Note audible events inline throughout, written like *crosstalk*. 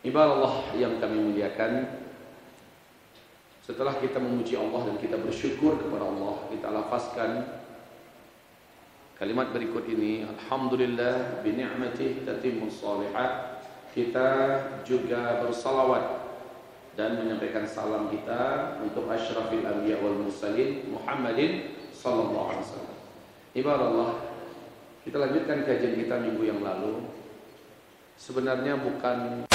Ibarat Allah yang kami muliakan Setelah kita memuji Allah dan kita bersyukur kepada Allah Kita lafazkan Kalimat berikut ini Alhamdulillah bini'matih tatimmus salihat Kita juga bersalawat dan menyampaikan salam kita untuk asyrafil anbiya wal mursalin Muhammadin sallallahu alaihi wasallam. Ibarat Allah, kita lanjutkan kajian kita minggu yang lalu. Sebenarnya bukan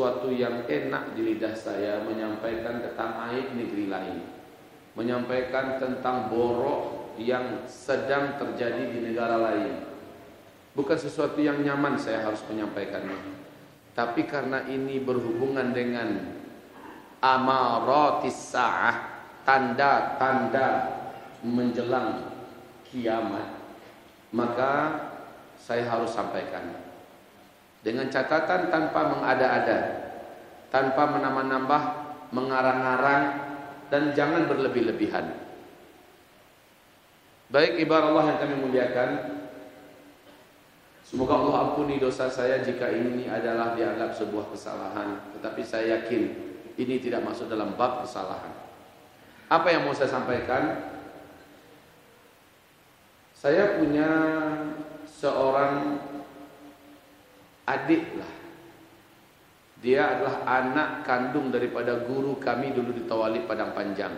suatu yang enak di lidah saya menyampaikan tentang aib negeri lain. Menyampaikan tentang borok yang sedang terjadi di negara lain. Bukan sesuatu yang nyaman saya harus menyampaikannya. Tapi karena ini berhubungan dengan amaratis sa'ah, tanda-tanda menjelang kiamat, maka saya harus sampaikan dengan catatan tanpa mengada-ada, tanpa menambah-nambah, mengarang-arang dan jangan berlebih-lebihan. Baik ibarat Allah yang kami muliakan, semoga Allah ampuni dosa saya jika ini adalah dianggap sebuah kesalahan, tetapi saya yakin ini tidak masuk dalam bab kesalahan. Apa yang mau saya sampaikan? Saya punya seorang adik lah. Dia adalah anak kandung daripada guru kami dulu di Tawalib Padang Panjang.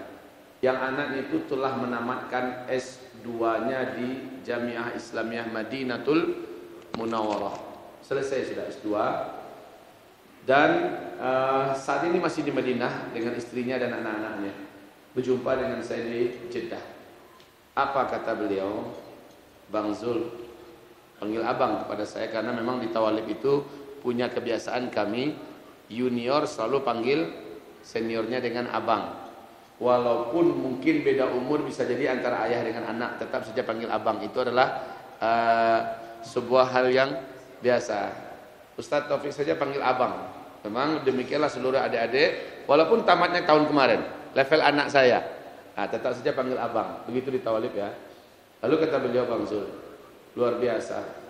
Yang anaknya itu telah menamatkan S2-nya di Jamiah Islamiyah Madinatul Munawwarah. Selesai sudah S2. Dan uh, saat ini masih di Madinah dengan istrinya dan anak-anaknya. Berjumpa dengan saya di Jeddah. Apa kata beliau? Bang Zul, panggil abang kepada saya karena memang di Tawalib itu punya kebiasaan kami junior selalu panggil seniornya dengan abang. Walaupun mungkin beda umur bisa jadi antara ayah dengan anak tetap saja panggil abang itu adalah uh, sebuah hal yang biasa. Ustadz Taufik saja panggil abang. Memang demikianlah seluruh adik-adik walaupun tamatnya tahun kemarin level anak saya. Nah, tetap saja panggil abang. Begitu di Tawalib ya. Lalu kata beliau Bang Zul, Luar biasa.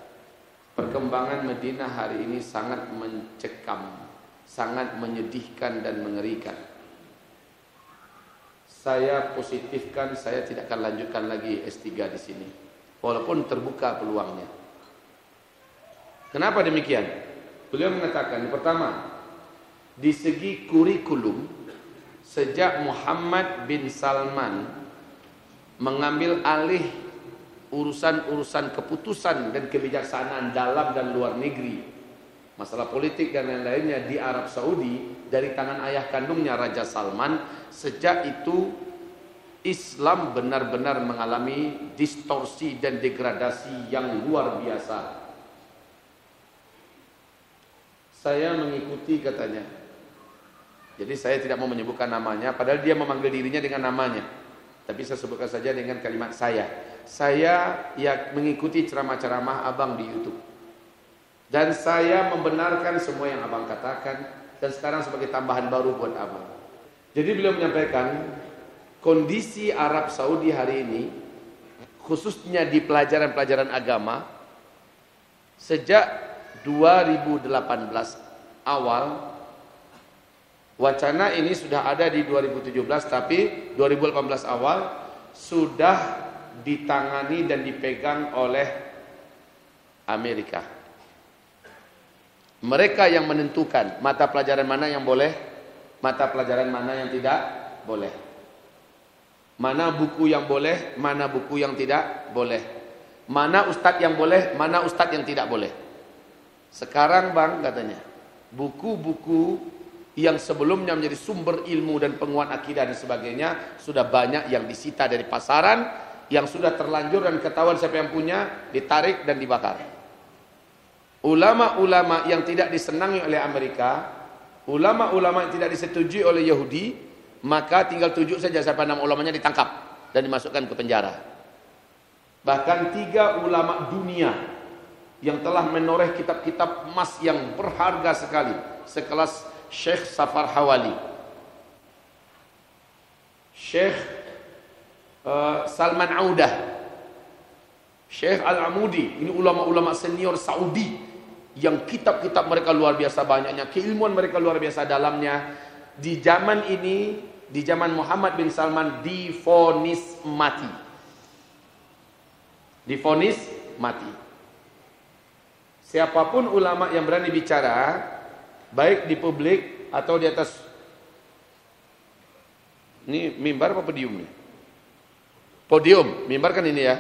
Perkembangan Medina hari ini sangat mencekam, sangat menyedihkan dan mengerikan. Saya positifkan, saya tidak akan lanjutkan lagi S3 di sini. Walaupun terbuka peluangnya. Kenapa demikian? Beliau mengatakan, pertama, di segi kurikulum, sejak Muhammad bin Salman mengambil alih urusan-urusan keputusan dan kebijaksanaan dalam dan luar negeri, masalah politik dan lain-lainnya di Arab Saudi dari tangan ayah kandungnya Raja Salman, sejak itu Islam benar-benar mengalami distorsi dan degradasi yang luar biasa. Saya mengikuti katanya. Jadi saya tidak mau menyebutkan namanya, padahal dia memanggil dirinya dengan namanya. Tapi saya sebutkan saja dengan kalimat saya saya ya mengikuti ceramah-ceramah abang di YouTube. Dan saya membenarkan semua yang abang katakan dan sekarang sebagai tambahan baru buat abang. Jadi beliau menyampaikan kondisi Arab Saudi hari ini khususnya di pelajaran-pelajaran agama sejak 2018 awal wacana ini sudah ada di 2017 tapi 2018 awal sudah ditangani dan dipegang oleh Amerika. Mereka yang menentukan mata pelajaran mana yang boleh, mata pelajaran mana yang tidak boleh. Mana buku yang boleh, mana buku yang tidak boleh. Mana ustadz yang boleh, mana ustadz yang tidak boleh. Sekarang bang katanya, buku-buku yang sebelumnya menjadi sumber ilmu dan penguat akidah dan sebagainya sudah banyak yang disita dari pasaran yang sudah terlanjur dan ketahuan siapa yang punya ditarik dan dibakar. Ulama-ulama yang tidak disenangi oleh Amerika, ulama-ulama yang tidak disetujui oleh Yahudi, maka tinggal tujuh saja siapa nama ulamanya ditangkap dan dimasukkan ke penjara. Bahkan tiga ulama dunia yang telah menoreh kitab-kitab emas yang berharga sekali, sekelas Syekh Safar Hawali, Syekh Uh, Salman Audah. Syekh Al-Amudi ini ulama-ulama senior Saudi yang kitab-kitab mereka luar biasa banyaknya, keilmuan mereka luar biasa dalamnya. Di zaman ini, di zaman Muhammad bin Salman difonis mati. Difonis mati. Siapa pun ulama yang berani bicara, baik di publik atau di atas ini mimbar apa podium nih? Podium, mimbar kan ini ya.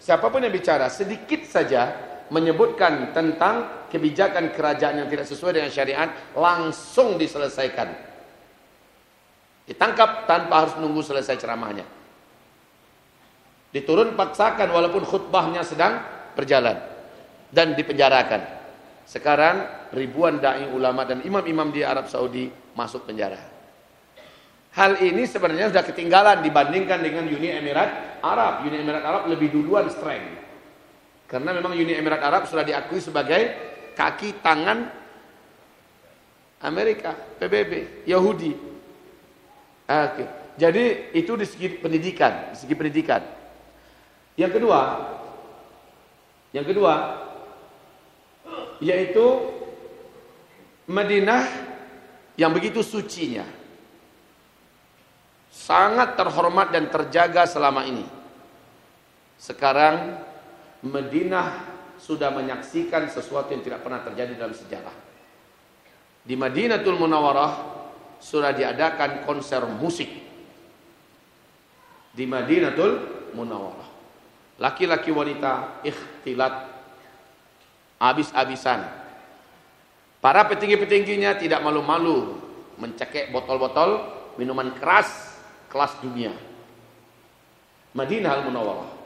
Siapa pun yang bicara sedikit saja menyebutkan tentang kebijakan kerajaan yang tidak sesuai dengan syariat langsung diselesaikan. Ditangkap tanpa harus menunggu selesai ceramahnya. Diturun paksakan walaupun khutbahnya sedang berjalan dan dipenjarakan. Sekarang ribuan dai ulama dan imam-imam di Arab Saudi masuk penjara. Hal ini sebenarnya sudah ketinggalan dibandingkan dengan Uni Emirat Arab. Uni Emirat Arab lebih duluan strength. Karena memang Uni Emirat Arab sudah diakui sebagai kaki tangan Amerika, PBB, Yahudi. Oke. Jadi itu di segi pendidikan, di segi pendidikan. Yang kedua, yang kedua yaitu Madinah yang begitu sucinya sangat terhormat dan terjaga selama ini. Sekarang Madinah sudah menyaksikan sesuatu yang tidak pernah terjadi dalam sejarah. Di Madinatul Munawwarah sudah diadakan konser musik. Di Madinatul Munawwarah. Laki-laki wanita ikhtilat habis-habisan. Para petinggi-petingginya tidak malu-malu mencekek botol-botol minuman keras kelas dunia. Madinah Al-Munawwarah.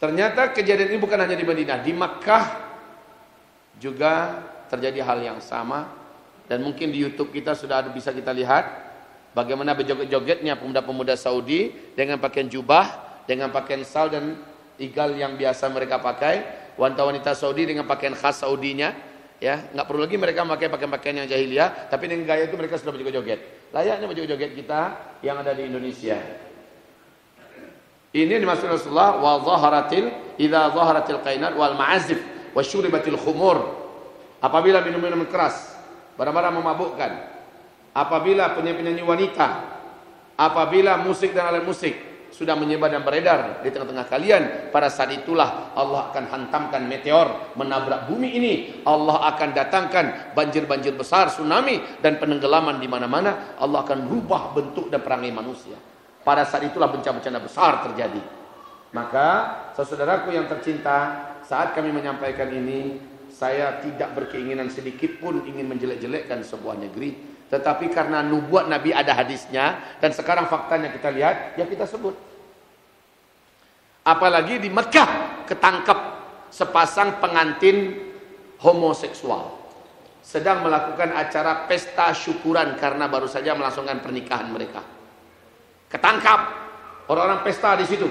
Ternyata kejadian ini bukan hanya di Madinah, di Makkah juga terjadi hal yang sama dan mungkin di YouTube kita sudah ada bisa kita lihat bagaimana berjoget-jogetnya pemuda-pemuda Saudi dengan pakaian jubah, dengan pakaian sal dan igal yang biasa mereka pakai, wanita-wanita Saudi dengan pakaian khas Saudinya, ya nggak perlu lagi mereka memakai pakaian-pakaian yang jahiliyah, tapi dengan gaya itu mereka sudah berjoget-joget. Layaknya baju joget kita yang ada di Indonesia. Ini dimaksud Rasulullah wa zaharatil idza zaharatil qainat wal ma'azif wa syuribatil khumur. Apabila minum-minum keras, barang-barang memabukkan. Apabila penyanyi-penyanyi wanita, apabila musik dan alat musik, sudah menyebar dan beredar di tengah-tengah kalian pada saat itulah Allah akan hantamkan meteor menabrak bumi ini Allah akan datangkan banjir-banjir besar tsunami dan penenggelaman di mana-mana Allah akan merubah bentuk dan perangai manusia pada saat itulah bencana-bencana besar terjadi. Maka saudaraku yang tercinta saat kami menyampaikan ini saya tidak berkeinginan sedikit pun ingin menjelek-jelekkan sebuah negeri. Tetapi karena nubuat Nabi ada hadisnya dan sekarang faktanya kita lihat ya kita sebut. Apalagi di Mekah ketangkep sepasang pengantin homoseksual. Sedang melakukan acara pesta syukuran karena baru saja melangsungkan pernikahan mereka. Ketangkap orang-orang pesta di situ.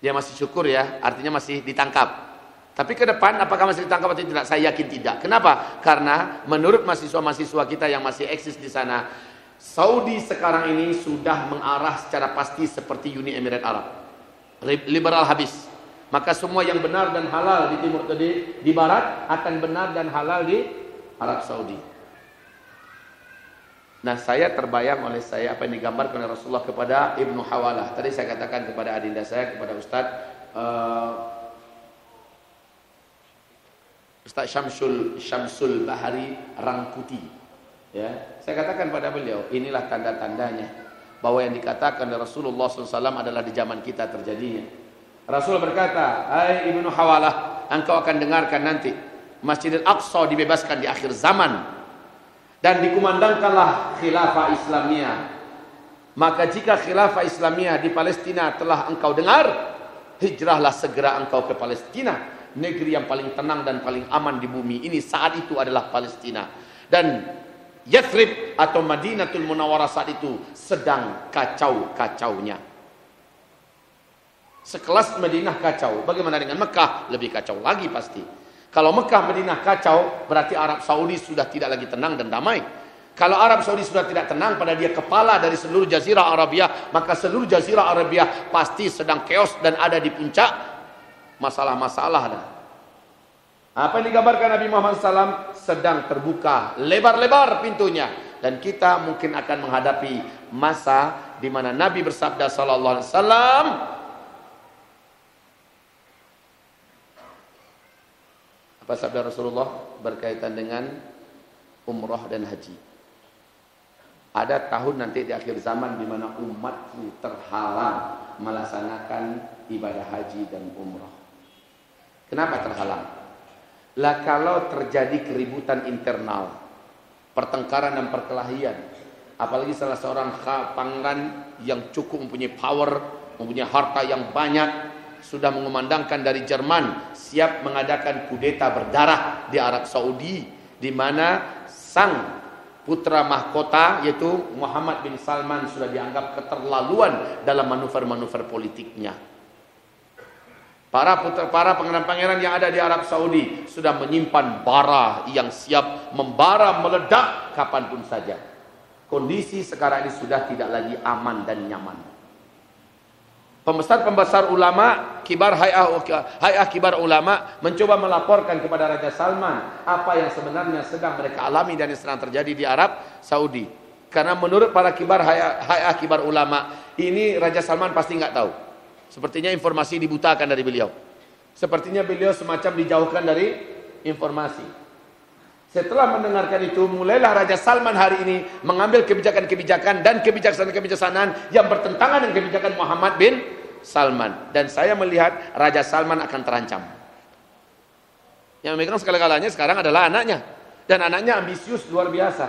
Dia masih syukur ya, artinya masih ditangkap. Tapi ke depan apakah masih ditangkap atau tidak? Saya yakin tidak. Kenapa? Karena menurut mahasiswa-mahasiswa kita yang masih eksis di sana, Saudi sekarang ini sudah mengarah secara pasti seperti Uni Emirat Arab. Liberal habis. Maka semua yang benar dan halal di timur tadi di barat akan benar dan halal di Arab Saudi. Nah, saya terbayang oleh saya apa yang digambarkan oleh Rasulullah kepada Ibnu Hawalah. Tadi saya katakan kepada adinda saya kepada Ustadz uh, Ustadz Syamsul Syamsul Bahari Rangkuti Ya, saya katakan pada beliau, inilah tanda-tandanya bahwa yang dikatakan oleh Rasulullah SAW adalah di zaman kita terjadinya. Rasul berkata, Hai Ibnu Hawalah, engkau akan dengarkan nanti Masjidil Aqsa dibebaskan di akhir zaman dan dikumandangkanlah khilafah Islamiyah. Maka jika khilafah Islamiyah di Palestina telah engkau dengar, hijrahlah segera engkau ke Palestina, negeri yang paling tenang dan paling aman di bumi ini saat itu adalah Palestina. Dan Yathrib atau Madinatul Munawwarah saat itu sedang kacau-kacaunya. Sekelas Madinah kacau, bagaimana dengan Mekah? Lebih kacau lagi pasti. Kalau Mekah Madinah kacau, berarti Arab Saudi sudah tidak lagi tenang dan damai. Kalau Arab Saudi sudah tidak tenang pada dia kepala dari seluruh jazirah Arabia, maka seluruh jazirah Arabia pasti sedang chaos dan ada di puncak masalah-masalah. Apa yang digambarkan Nabi Muhammad SAW sedang terbuka lebar-lebar pintunya dan kita mungkin akan menghadapi masa di mana Nabi bersabda sallallahu alaihi wasallam apa sabda Rasulullah berkaitan dengan umrah dan haji. Ada tahun nanti di akhir zaman di mana umatku terhalang melaksanakan ibadah haji dan umrah. Kenapa terhalang? Lah kalau terjadi keributan internal, pertengkaran dan perkelahian, apalagi salah seorang pangeran yang cukup mempunyai power, mempunyai harta yang banyak, sudah mengumandangkan dari Jerman siap mengadakan kudeta berdarah di Arab Saudi di mana sang putra mahkota yaitu Muhammad bin Salman sudah dianggap keterlaluan dalam manuver-manuver politiknya. Para putra, para pangeran-pangeran yang ada di Arab Saudi sudah menyimpan bara yang siap membara meledak kapan pun saja. Kondisi sekarang ini sudah tidak lagi aman dan nyaman. Pembesar-pembesar ulama, kibar hayah, hayah kibar ulama mencoba melaporkan kepada Raja Salman apa yang sebenarnya sedang mereka alami dan yang sedang terjadi di Arab Saudi. Karena menurut para kibar hayah, hayah kibar ulama, ini Raja Salman pasti nggak tahu. Sepertinya informasi dibutakan dari beliau. Sepertinya beliau semacam dijauhkan dari informasi. Setelah mendengarkan itu, mulailah Raja Salman hari ini mengambil kebijakan-kebijakan dan kebijaksanaan-kebijaksanaan yang bertentangan dengan kebijakan Muhammad bin Salman. Dan saya melihat Raja Salman akan terancam. Yang memegang segala-galanya sekarang adalah anaknya. Dan anaknya ambisius luar biasa.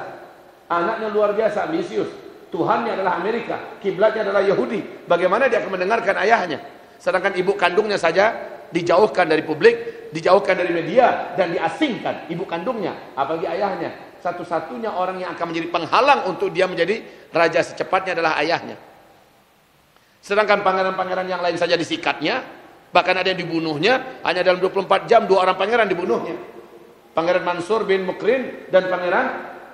Anaknya luar biasa ambisius. Tuhannya adalah Amerika, kiblatnya adalah Yahudi. Bagaimana dia akan mendengarkan ayahnya? Sedangkan ibu kandungnya saja dijauhkan dari publik, dijauhkan dari media dan diasingkan ibu kandungnya, apalagi ayahnya. Satu-satunya orang yang akan menjadi penghalang untuk dia menjadi raja secepatnya adalah ayahnya. Sedangkan pangeran-pangeran yang lain saja disikatnya, bahkan ada yang dibunuhnya, hanya dalam 24 jam dua orang pangeran dibunuhnya. Pangeran Mansur bin Mukrin dan pangeran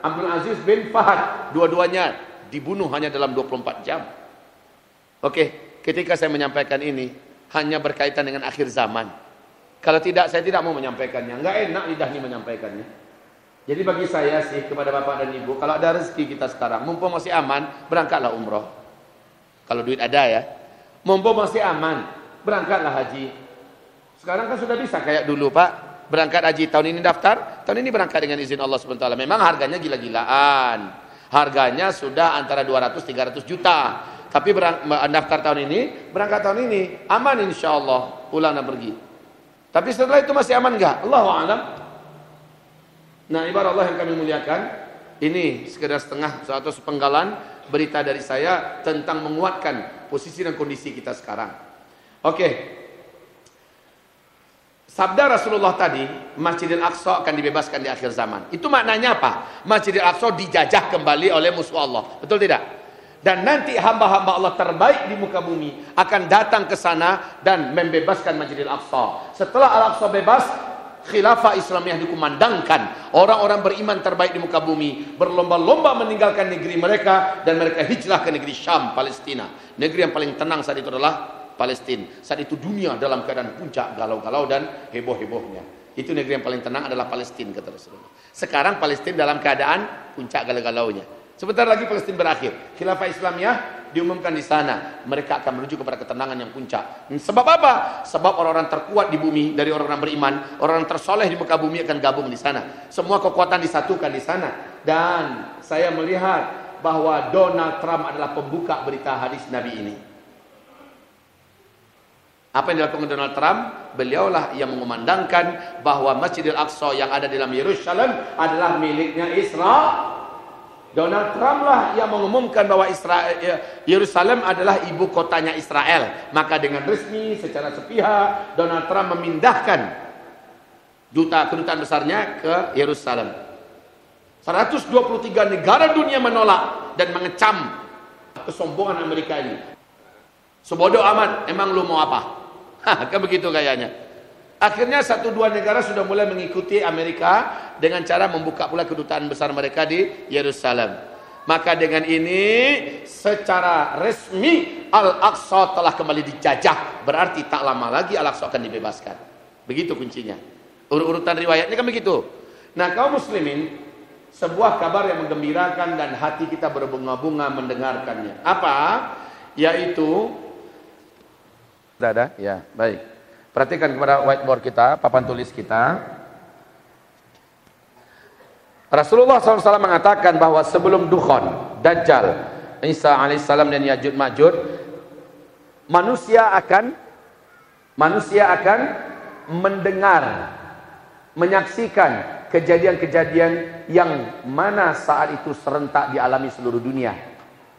Abdul Aziz bin Fahad, dua-duanya dibunuh hanya dalam 24 jam. Oke, ketika saya menyampaikan ini hanya berkaitan dengan akhir zaman. Kalau tidak, saya tidak mau menyampaikannya. Enggak enak lidah ini menyampaikannya. Jadi bagi saya sih kepada bapak dan ibu, kalau ada rezeki kita sekarang, mumpung masih aman, berangkatlah umroh. Kalau duit ada ya. Mumpung masih aman, berangkatlah haji. Sekarang kan sudah bisa kayak dulu pak, berangkat haji tahun ini daftar, tahun ini berangkat dengan izin Allah SWT. Memang harganya gila-gilaan. Harganya sudah antara 200-300 juta. Tapi daftar tahun ini, berangkat tahun ini, aman insya Allah pulang dan pergi. Tapi setelah itu masih aman enggak? Allah alam. Nah ibarat Allah yang kami muliakan, ini sekedar setengah atau sepenggalan berita dari saya tentang menguatkan posisi dan kondisi kita sekarang. Oke, Sabda Rasulullah tadi, Masjidil Aqsa akan dibebaskan di akhir zaman. Itu maknanya apa? Masjidil Aqsa dijajah kembali oleh musuh Allah. Betul tidak? Dan nanti hamba-hamba Allah terbaik di muka bumi akan datang ke sana dan membebaskan Masjidil Aqsa. Setelah Al-Aqsa bebas, khilafah Islamiyah dikumandangkan. Orang-orang beriman terbaik di muka bumi berlomba-lomba meninggalkan negeri mereka dan mereka hijrah ke negeri Syam, Palestina. Negeri yang paling tenang saat itu adalah Palestina. Saat itu dunia dalam keadaan puncak galau-galau dan heboh-hebohnya. Itu negeri yang paling tenang adalah Palestina kata Rasulullah. Sekarang Palestina dalam keadaan puncak galau-galaunya. Sebentar lagi Palestina berakhir. Khilafah Islamiyah diumumkan di sana. Mereka akan menuju kepada ketenangan yang puncak. Sebab apa? Sebab orang-orang terkuat di bumi dari orang-orang beriman, orang-orang tersoleh di muka bumi akan gabung di sana. Semua kekuatan disatukan di sana. Dan saya melihat bahwa Donald Trump adalah pembuka berita hadis Nabi ini. Apa yang dilakukan Donald Trump? Beliaulah yang mengumandangkan bahwa Masjidil Aqsa yang ada di dalam Yerusalem adalah miliknya Israel. Donald Trump lah yang mengumumkan bahwa Israel, ya, Yerusalem adalah ibu kotanya Israel. Maka dengan resmi secara sepihak Donald Trump memindahkan duta kedutaan besarnya ke Yerusalem. 123 negara dunia menolak dan mengecam kesombongan Amerika ini. Sebodoh amat, emang lu mau apa? *laughs* kan begitu kayaknya. Akhirnya satu dua negara sudah mulai mengikuti Amerika dengan cara membuka pula kedutaan besar mereka di Yerusalem. Maka dengan ini secara resmi Al-Aqsa telah kembali dijajah. Berarti tak lama lagi Al-Aqsa akan dibebaskan. Begitu kuncinya. Urut-urutan riwayatnya kan begitu. Nah kaum muslimin, sebuah kabar yang menggembirakan dan hati kita berbunga-bunga mendengarkannya. Apa? Yaitu Tidak ada? Ya, baik. Perhatikan kepada whiteboard kita, papan tulis kita. Rasulullah SAW mengatakan bahwa sebelum Dukhon, Dajjal, Isa alaihissalam dan Yajud Majud, manusia akan manusia akan mendengar, menyaksikan kejadian-kejadian yang mana saat itu serentak dialami seluruh dunia.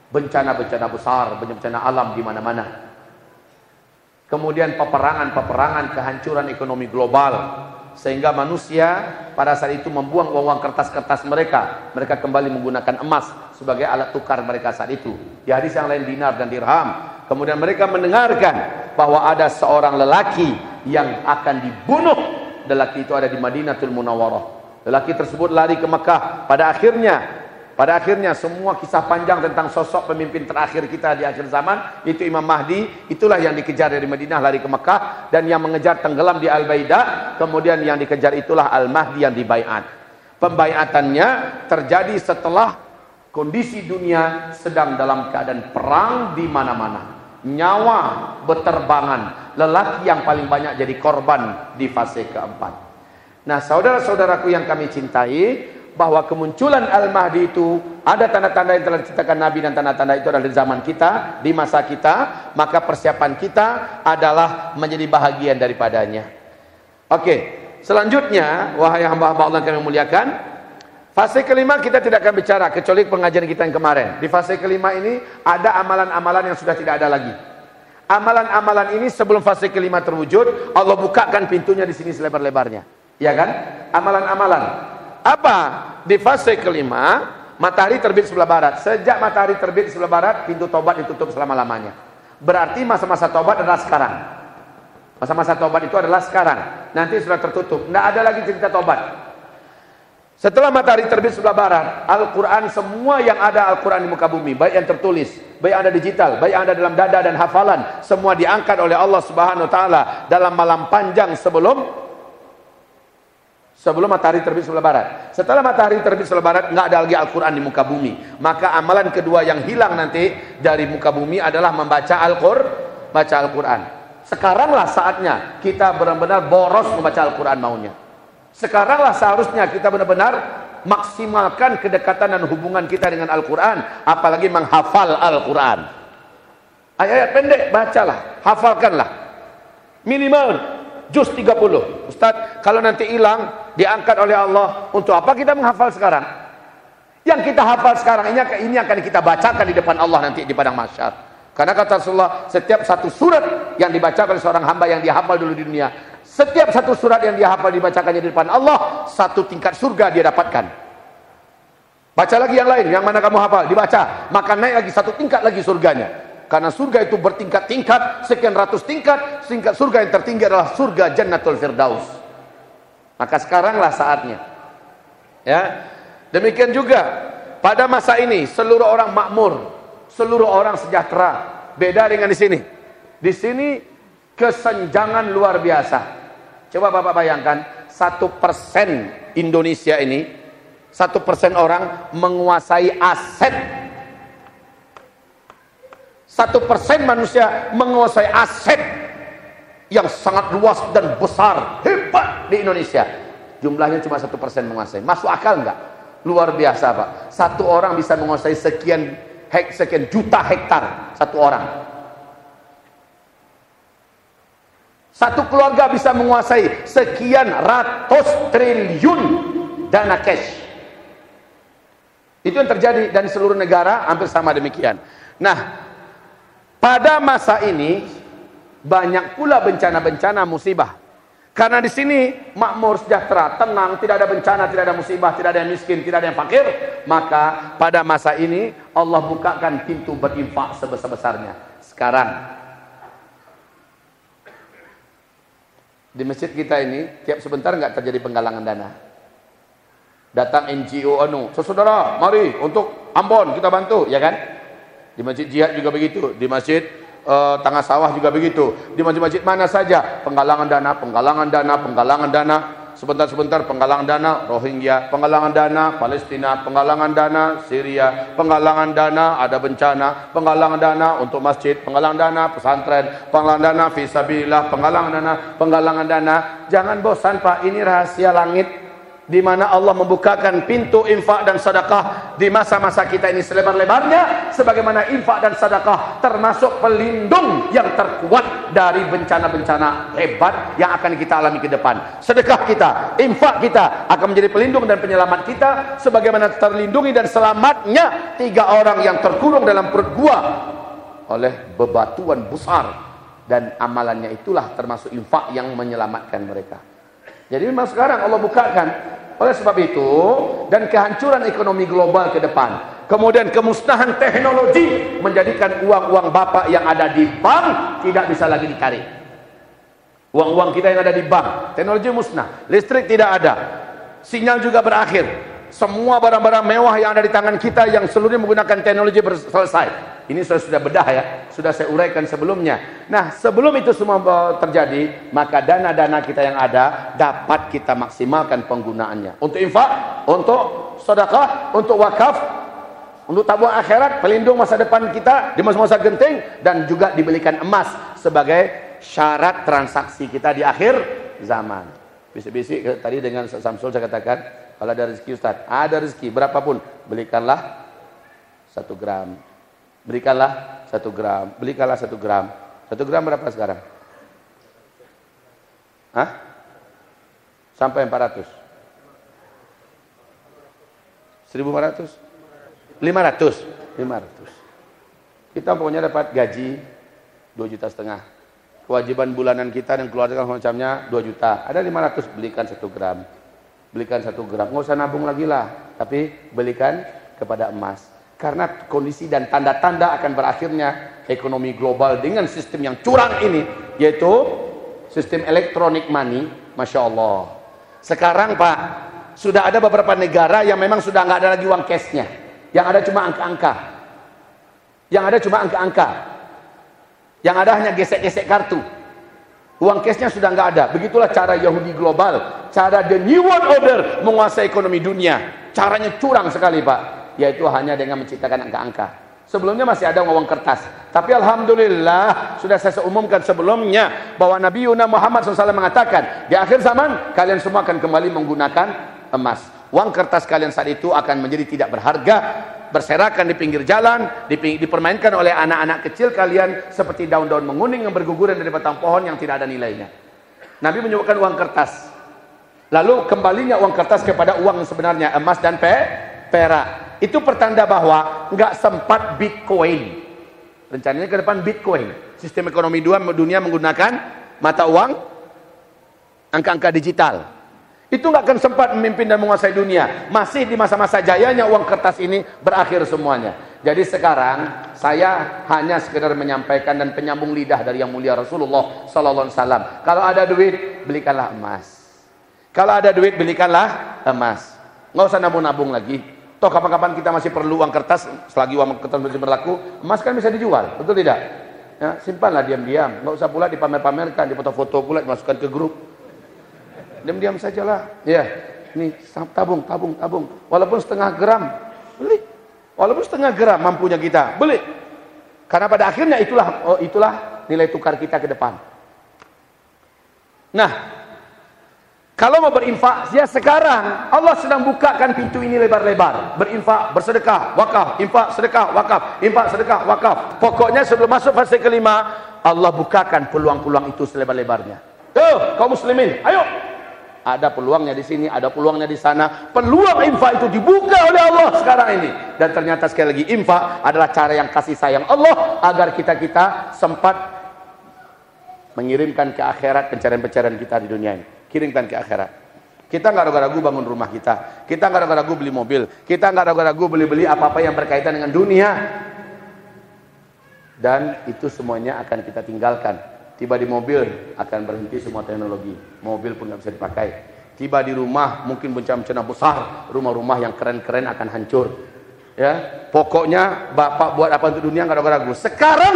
Bencana-bencana besar, bencana alam di mana-mana. Kemudian peperangan-peperangan, kehancuran ekonomi global, sehingga manusia pada saat itu membuang uang kertas-kertas mereka. Mereka kembali menggunakan emas sebagai alat tukar mereka saat itu. Di hadis yang lain dinar dan dirham. Kemudian mereka mendengarkan bahwa ada seorang lelaki yang akan dibunuh. Lelaki itu ada di Madinatul Munawwarah. Lelaki tersebut lari ke Mekah. Pada akhirnya pada akhirnya semua kisah panjang tentang sosok pemimpin terakhir kita di akhir zaman itu Imam Mahdi, itulah yang dikejar dari Madinah lari ke Mekah dan yang mengejar tenggelam di Al-Baidah, kemudian yang dikejar itulah Al-Mahdi yang dibaiat. Pembaiatannya terjadi setelah kondisi dunia sedang dalam keadaan perang di mana-mana. Nyawa berterbangan, lelaki yang paling banyak jadi korban di fase keempat. Nah, saudara-saudaraku yang kami cintai, bahwa kemunculan Al-Mahdi itu ada tanda-tanda yang telah diceritakan Nabi dan tanda-tanda itu adalah di zaman kita, di masa kita, maka persiapan kita adalah menjadi bahagian daripadanya. Oke, selanjutnya wahai hamba-hamba Allah yang memuliakan, fase kelima kita tidak akan bicara kecuali pengajian kita yang kemarin. Di fase kelima ini ada amalan-amalan yang sudah tidak ada lagi. Amalan-amalan ini sebelum fase kelima terwujud, Allah bukakan pintunya di sini selebar-lebarnya. Ya kan? Amalan-amalan apa? Di fase kelima, matahari terbit sebelah barat. Sejak matahari terbit sebelah barat, pintu tobat ditutup selama-lamanya. Berarti masa-masa tobat adalah sekarang. Masa-masa tobat itu adalah sekarang. Nanti sudah tertutup. Tidak ada lagi cerita tobat. Setelah matahari terbit sebelah barat, Al-Quran semua yang ada Al-Quran di muka bumi, baik yang tertulis, baik yang ada digital, baik yang ada dalam dada dan hafalan, semua diangkat oleh Allah Subhanahu Wa Taala dalam malam panjang sebelum Sebelum matahari terbit sebelah barat. Setelah matahari terbit sebelah barat, nggak ada lagi Al-Quran di muka bumi. Maka amalan kedua yang hilang nanti dari muka bumi adalah membaca Al-Qur'an. Baca Al-Quran. Sekaranglah saatnya kita benar-benar boros membaca Al-Quran maunya. Sekaranglah seharusnya kita benar-benar maksimalkan kedekatan dan hubungan kita dengan Al-Quran. Apalagi menghafal Al-Quran. Ayat-ayat pendek, bacalah. Hafalkanlah. Minimal juz 30. Ustaz, kalau nanti hilang diangkat oleh Allah, untuk apa kita menghafal sekarang? Yang kita hafal sekarang ini ini akan kita bacakan di depan Allah nanti di padang mahsyar. Karena kata Rasulullah, setiap satu surat yang dibaca oleh seorang hamba yang dihafal dulu di dunia, setiap satu surat yang dia hafal dibacakannya di depan Allah, satu tingkat surga dia dapatkan. Baca lagi yang lain, yang mana kamu hafal, dibaca, maka naik lagi satu tingkat lagi surganya. Karena surga itu bertingkat-tingkat, sekian ratus tingkat, tingkat surga yang tertinggi adalah surga Jannatul Firdaus. Maka sekaranglah saatnya. Ya. Demikian juga pada masa ini seluruh orang makmur, seluruh orang sejahtera. Beda dengan di sini. Di sini kesenjangan luar biasa. Coba Bapak bayangkan, satu persen Indonesia ini, satu persen orang menguasai aset satu persen manusia menguasai aset yang sangat luas dan besar, hebat di Indonesia. Jumlahnya cuma satu persen menguasai. Masuk akal enggak? Luar biasa Pak. Satu orang bisa menguasai sekian hek, sekian juta hektar satu orang. Satu keluarga bisa menguasai sekian ratus triliun dana cash. Itu yang terjadi dan seluruh negara hampir sama demikian. Nah, pada masa ini banyak pula bencana-bencana musibah. Karena di sini makmur sejahtera, tenang, tidak ada bencana, tidak ada musibah, tidak ada yang miskin, tidak ada yang fakir, maka pada masa ini Allah bukakan pintu berinfak sebesar-besarnya. Sekarang di masjid kita ini tiap sebentar nggak terjadi penggalangan dana. Datang NGO anu, saudara, mari untuk Ambon kita bantu, ya kan? Di masjid jihad juga begitu, di masjid uh, tengah sawah juga begitu, di masjid-masjid mana saja. Penggalangan dana, penggalangan dana, penggalangan dana. Sebentar-sebentar penggalangan dana. Rohingya, penggalangan dana. Palestina, penggalangan dana. Syria, penggalangan dana. Ada bencana, penggalangan dana. Untuk masjid, penggalangan dana. Pesantren, penggalangan dana. Fisabilillah, penggalangan dana, penggalangan dana. Jangan bosan Pak, ini rahasia langit di mana Allah membukakan pintu infak dan sedekah di masa-masa kita ini selebar-lebarnya sebagaimana infak dan sedekah termasuk pelindung yang terkuat dari bencana-bencana hebat yang akan kita alami ke depan. Sedekah kita infak kita akan menjadi pelindung dan penyelamat kita sebagaimana terlindungi dan selamatnya tiga orang yang terkurung dalam perut gua oleh bebatuan besar. Dan amalannya itulah termasuk infak yang menyelamatkan mereka jadi memang sekarang Allah bukakan oleh sebab itu dan kehancuran ekonomi global ke depan. Kemudian kemusnahan teknologi menjadikan uang-uang bapak yang ada di bank tidak bisa lagi ditarik. Uang-uang kita yang ada di bank, teknologi musnah, listrik tidak ada, sinyal juga berakhir. Semua barang-barang mewah yang ada di tangan kita yang seluruhnya menggunakan teknologi selesai. Ini sudah sudah bedah ya, sudah saya uraikan sebelumnya. Nah, sebelum itu semua terjadi, maka dana-dana kita yang ada dapat kita maksimalkan penggunaannya. Untuk infak, untuk sedekah, untuk wakaf, untuk tabung akhirat, pelindung masa depan kita di masa-masa genting dan juga dibelikan emas sebagai syarat transaksi kita di akhir zaman. Bisik-bisik tadi dengan Samsul saya katakan, kalau ada rezeki Ustaz, ada rezeki berapapun, belikanlah satu gram Berikanlah satu gram. Belikanlah satu gram. Satu gram berapa sekarang? Hah? Sampai 400. 1400? 500? 500. Kita pokoknya dapat gaji 2 juta setengah. Kewajiban bulanan kita dan keluarga macamnya 2 juta. Ada 500 belikan satu gram. Belikan satu gram. Nggak usah nabung lagi lah. Tapi belikan kepada emas. Karena kondisi dan tanda-tanda akan berakhirnya ekonomi global dengan sistem yang curang ini, yaitu sistem elektronik money, Masya Allah. Sekarang Pak, sudah ada beberapa negara yang memang sudah nggak ada lagi uang cashnya. Yang ada cuma angka-angka. Yang ada cuma angka-angka. Yang ada hanya gesek-gesek kartu. Uang cashnya sudah nggak ada. Begitulah cara Yahudi global. Cara the new world order menguasai ekonomi dunia. Caranya curang sekali Pak yaitu hanya dengan menciptakan angka-angka. Sebelumnya masih ada uang kertas. Tapi Alhamdulillah sudah saya umumkan sebelumnya bahwa Nabi Yuna Muhammad SAW mengatakan di akhir zaman kalian semua akan kembali menggunakan emas. Uang kertas kalian saat itu akan menjadi tidak berharga, berserakan di pinggir jalan, dipermainkan oleh anak-anak kecil kalian seperti daun-daun menguning yang berguguran dari batang pohon yang tidak ada nilainya. Nabi menyebutkan uang kertas. Lalu kembalinya uang kertas kepada uang sebenarnya emas dan pe, perak itu pertanda bahwa nggak sempat Bitcoin. Rencananya ke depan Bitcoin. Sistem ekonomi dua dunia menggunakan mata uang angka-angka digital. Itu nggak akan sempat memimpin dan menguasai dunia. Masih di masa-masa jayanya uang kertas ini berakhir semuanya. Jadi sekarang saya hanya sekedar menyampaikan dan penyambung lidah dari yang mulia Rasulullah Sallallahu Alaihi Wasallam. Kalau ada duit belikanlah emas. Kalau ada duit belikanlah emas. Nggak usah nabung-nabung lagi. Toh kapan-kapan kita masih perlu uang kertas, selagi uang kertas masih berlaku, emas kan bisa dijual, betul tidak? Ya, simpanlah diam-diam, nggak usah pula dipamer-pamerkan, dipoto-foto pula dimasukkan ke grup. Diam-diam sajalah. Ya, ini tabung, tabung, tabung. Walaupun setengah gram, beli. Walaupun setengah gram mampunya kita, beli. Karena pada akhirnya itulah oh, itulah nilai tukar kita ke depan. Nah, kalau mau berinfak, ya sekarang Allah sedang bukakan pintu ini lebar-lebar. Berinfak, bersedekah, wakaf, infak, sedekah, wakaf, infak, sedekah, wakaf. Pokoknya sebelum masuk fase kelima, Allah bukakan peluang-peluang itu selebar-lebarnya. Tuh, kaum muslimin, ayo. Ada peluangnya di sini, ada peluangnya di sana. Peluang infak itu dibuka oleh Allah sekarang ini. Dan ternyata sekali lagi infak adalah cara yang kasih sayang Allah agar kita-kita sempat mengirimkan ke akhirat pencarian-pencarian kita di dunia ini kirimkan ke akhirat. Kita nggak ragu-ragu bangun rumah kita. Kita nggak ragu-ragu beli mobil. Kita nggak ragu-ragu beli-beli apa-apa yang berkaitan dengan dunia. Dan itu semuanya akan kita tinggalkan. Tiba di mobil akan berhenti semua teknologi. Mobil pun nggak bisa dipakai. Tiba di rumah mungkin bencana-bencana besar. Rumah-rumah yang keren-keren akan hancur. Ya, pokoknya Bapak buat apa untuk dunia nggak ragu-ragu. Sekarang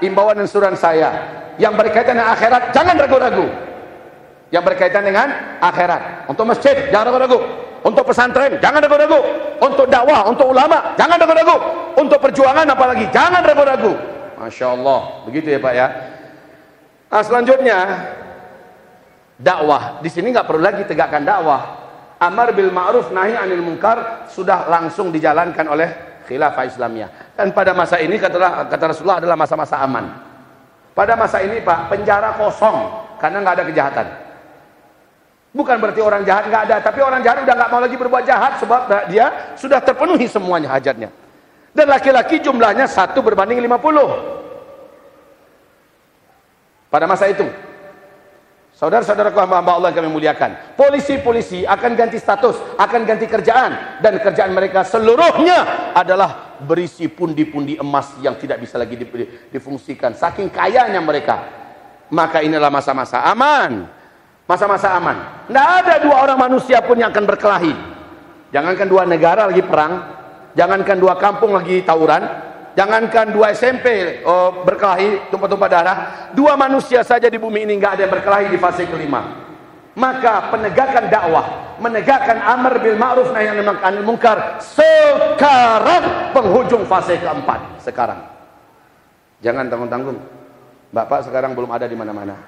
imbauan dan suran saya yang berkaitan dengan akhirat jangan ragu-ragu. Yang berkaitan dengan akhirat. Untuk masjid jangan ragu-ragu. Untuk pesantren jangan ragu-ragu. Untuk dakwah, untuk ulama jangan ragu-ragu. Untuk perjuangan apalagi jangan ragu-ragu. Masya Allah, begitu ya Pak ya. Nah, selanjutnya dakwah. Di sini nggak perlu lagi tegakkan dakwah amar bil ma'ruf nahi anil munkar sudah langsung dijalankan oleh khilafah Islamiyah. Dan pada masa ini kata, kata Rasulullah adalah masa-masa aman. Pada masa ini Pak, penjara kosong karena nggak ada kejahatan. Bukan berarti orang jahat nggak ada, tapi orang jahat udah nggak mau lagi berbuat jahat sebab dia sudah terpenuhi semuanya hajatnya. Dan laki-laki jumlahnya satu berbanding 50. Pada masa itu, Saudara-saudara hamba Allah yang kami muliakan. Polisi-polisi akan ganti status, akan ganti kerjaan. Dan kerjaan mereka seluruhnya adalah berisi pundi-pundi emas yang tidak bisa lagi difungsikan. Saking kayanya mereka. Maka inilah masa-masa aman. Masa-masa aman. Tidak ada dua orang manusia pun yang akan berkelahi. Jangankan dua negara lagi perang. Jangankan dua kampung lagi tawuran Jangankan dua SMP oh, berkelahi tumpah-tumpah darah, dua manusia saja di bumi ini nggak ada yang berkelahi di fase kelima. Maka penegakan dakwah, menegakkan amar bil ma'ruf nahi anil munkar sekarang penghujung fase keempat sekarang. Jangan tanggung-tanggung. Bapak sekarang belum ada di mana-mana.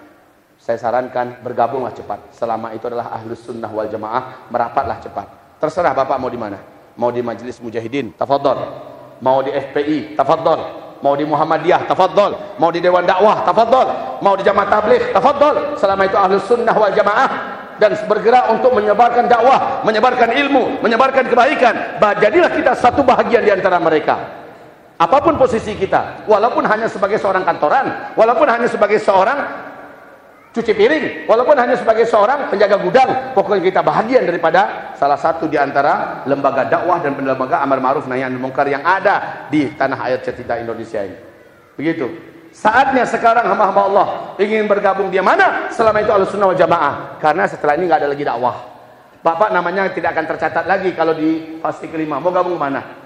Saya sarankan bergabunglah cepat. Selama itu adalah ahlus sunnah wal jamaah, merapatlah cepat. Terserah Bapak mau di mana. Mau di majelis mujahidin, tafadhol mau di FPI, tafadhol. Mau di Muhammadiyah, tafadhol. Mau di Dewan Dakwah, tafadhol. Mau di Jamaah Tabligh, tafadhol. Selama itu Ahlus Sunnah wal Jamaah dan bergerak untuk menyebarkan dakwah, menyebarkan ilmu, menyebarkan kebaikan. Jadilah kita satu bahagian di antara mereka. Apa pun posisi kita, walaupun hanya sebagai seorang kantoran, walaupun hanya sebagai seorang cuci piring. Walaupun hanya sebagai seorang penjaga gudang pokoknya kita bahagian daripada salah satu di antara lembaga dakwah dan lembaga amar ma'ruf nahi anil munkar yang ada di tanah air cerita Indonesia ini. Begitu. Saatnya sekarang hamba-hamba Allah ingin bergabung dia mana? Selama itu al-sunnah wal jamaah. Karena setelah ini nggak ada lagi dakwah. Bapak namanya tidak akan tercatat lagi kalau di fase kelima mau gabung mana?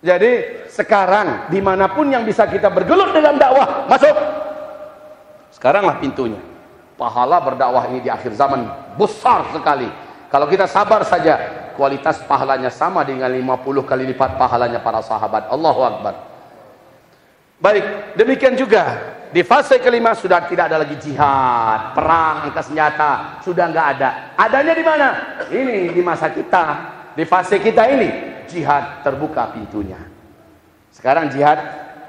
Jadi sekarang di mana pun yang bisa kita bergelut dalam dakwah masuk. Sekaranglah pintunya pahala berdakwah ini di akhir zaman besar sekali. Kalau kita sabar saja, kualitas pahalanya sama dengan 50 kali lipat pahalanya para sahabat. Allahu Akbar. Baik, demikian juga di fase kelima sudah tidak ada lagi jihad, perang, angkat senjata, sudah enggak ada. Adanya di mana? Ini di masa kita, di fase kita ini jihad terbuka pintunya. Sekarang jihad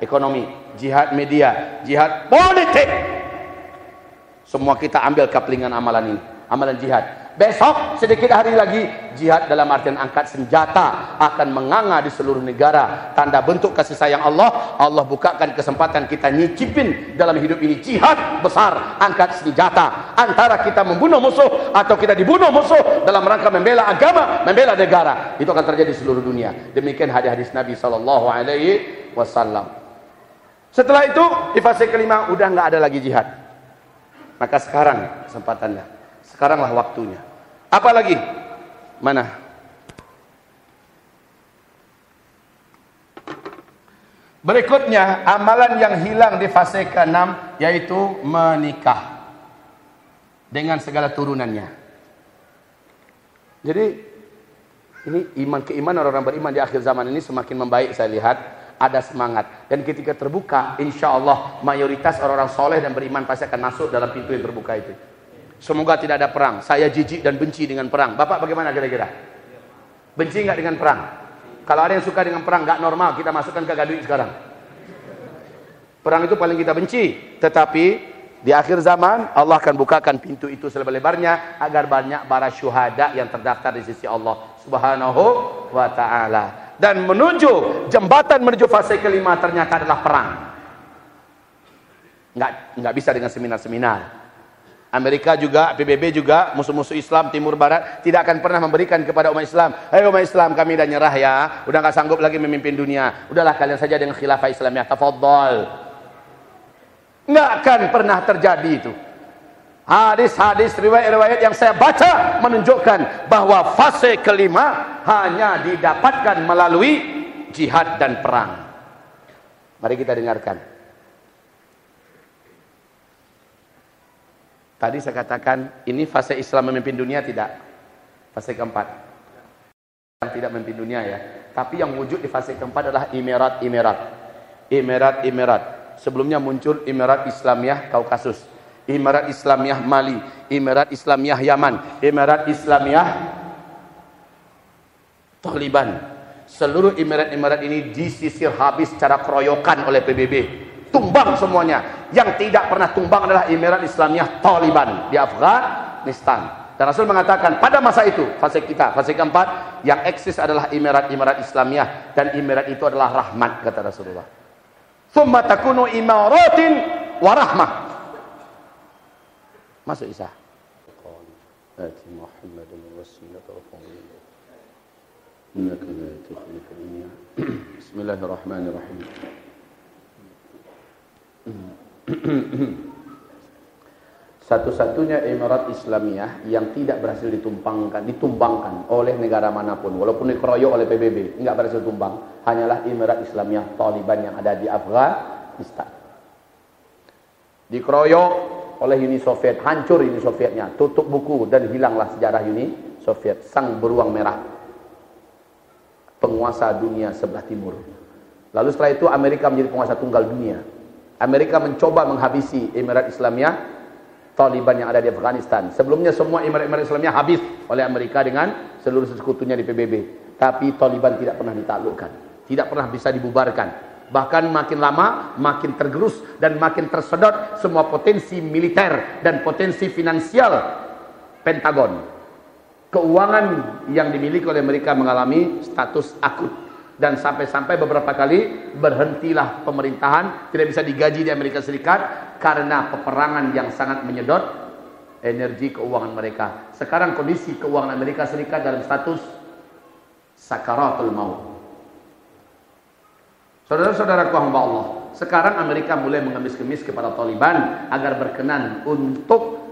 ekonomi, jihad media, jihad politik. Semua kita ambil kaplingan amalan ini, amalan jihad. Besok sedikit hari lagi jihad dalam artian angkat senjata akan menganga di seluruh negara. Tanda bentuk kasih sayang Allah, Allah bukakan kesempatan kita nyicipin dalam hidup ini jihad besar, angkat senjata antara kita membunuh musuh atau kita dibunuh musuh dalam rangka membela agama, membela negara. Itu akan terjadi di seluruh dunia. Demikian hadis-hadis Nabi sallallahu alaihi wasallam. Setelah itu di fase kelima udah nggak ada lagi jihad. Maka sekarang kesempatannya. Sekaranglah waktunya. Apalagi? Mana? Berikutnya, amalan yang hilang di fase ke-6 yaitu menikah dengan segala turunannya. Jadi ini iman keimanan orang-orang beriman di akhir zaman ini semakin membaik saya lihat ada semangat. Dan ketika terbuka, insya Allah mayoritas orang-orang soleh dan beriman pasti akan masuk dalam pintu yang terbuka itu. Semoga tidak ada perang. Saya jijik dan benci dengan perang. Bapak bagaimana kira-kira? Benci nggak dengan perang? Kalau ada yang suka dengan perang, nggak normal. Kita masukkan ke gaduh sekarang. Perang itu paling kita benci. Tetapi di akhir zaman Allah akan bukakan pintu itu selebar-lebarnya agar banyak para syuhada yang terdaftar di sisi Allah Subhanahu wa taala dan menuju jembatan menuju fase kelima ternyata adalah perang. Enggak enggak bisa dengan seminar-seminar. Amerika juga, PBB juga, musuh-musuh Islam Timur Barat tidak akan pernah memberikan kepada umat Islam. Hei umat Islam, kami dah nyerah ya. Udah nggak sanggup lagi memimpin dunia. Udahlah kalian saja dengan khilafah Islam ya. Tafadhol. Nggak akan pernah terjadi itu. Hadis-hadis riwayat-riwayat yang saya baca menunjukkan bahwa fase kelima hanya didapatkan melalui jihad dan perang. Mari kita dengarkan. Tadi saya katakan ini fase Islam memimpin dunia tidak? Fase keempat. Yang tidak memimpin dunia ya. Tapi yang wujud di fase keempat adalah Emirat-Emirat. Emirat-Emirat. Sebelumnya muncul Emirat Islamiyah Kaukasus. Emirat Islamiyah Mali. Emirat Islamiyah Yaman. Emirat Islamiyah Taliban. Seluruh emirat-emirat ini disisir habis secara keroyokan oleh PBB tumbang semuanya. Yang tidak pernah tumbang adalah Emirat Islamiyah Taliban di Afghanistan. Dan Rasul mengatakan pada masa itu, fase kita, fase keempat, yang eksis adalah Emirat-Emirat Islamiyah dan Emirat itu adalah rahmat kata Rasulullah. Thumma takunu imaratin wa rahmah. Masuk Isa. Bismillahirrahmanirrahim. Satu-satunya Emirat Islamiyah yang tidak berhasil ditumpangkan, ditumbangkan oleh negara mana pun, walaupun dikeroyok oleh PBB, enggak berhasil tumbang, hanyalah Emirat Islamiyah Taliban yang ada di Afghanistan. Dikeroyok oleh Uni Soviet, hancur Uni Sovietnya, tutup buku dan hilanglah sejarah Uni Soviet, sang beruang merah. Penguasa dunia sebelah timur. Lalu setelah itu Amerika menjadi penguasa tunggal dunia. Amerika mencoba menghabisi Emirat Islamiyah Taliban yang ada di Afghanistan. Sebelumnya semua Emirat-Emirat habis oleh Amerika dengan seluruh sekutunya di PBB. Tapi Taliban tidak pernah ditaklukkan. Tidak pernah bisa dibubarkan. Bahkan makin lama, makin tergerus dan makin tersedot semua potensi militer dan potensi finansial Pentagon. Keuangan yang dimiliki oleh mereka mengalami status akut dan sampai-sampai beberapa kali berhentilah pemerintahan tidak bisa digaji di Amerika Serikat karena peperangan yang sangat menyedot energi keuangan mereka. Sekarang kondisi keuangan Amerika Serikat dalam status sakaratul maut. Saudara-saudara hamba Allah, sekarang Amerika mulai mengemis-kemis kepada Taliban agar berkenan untuk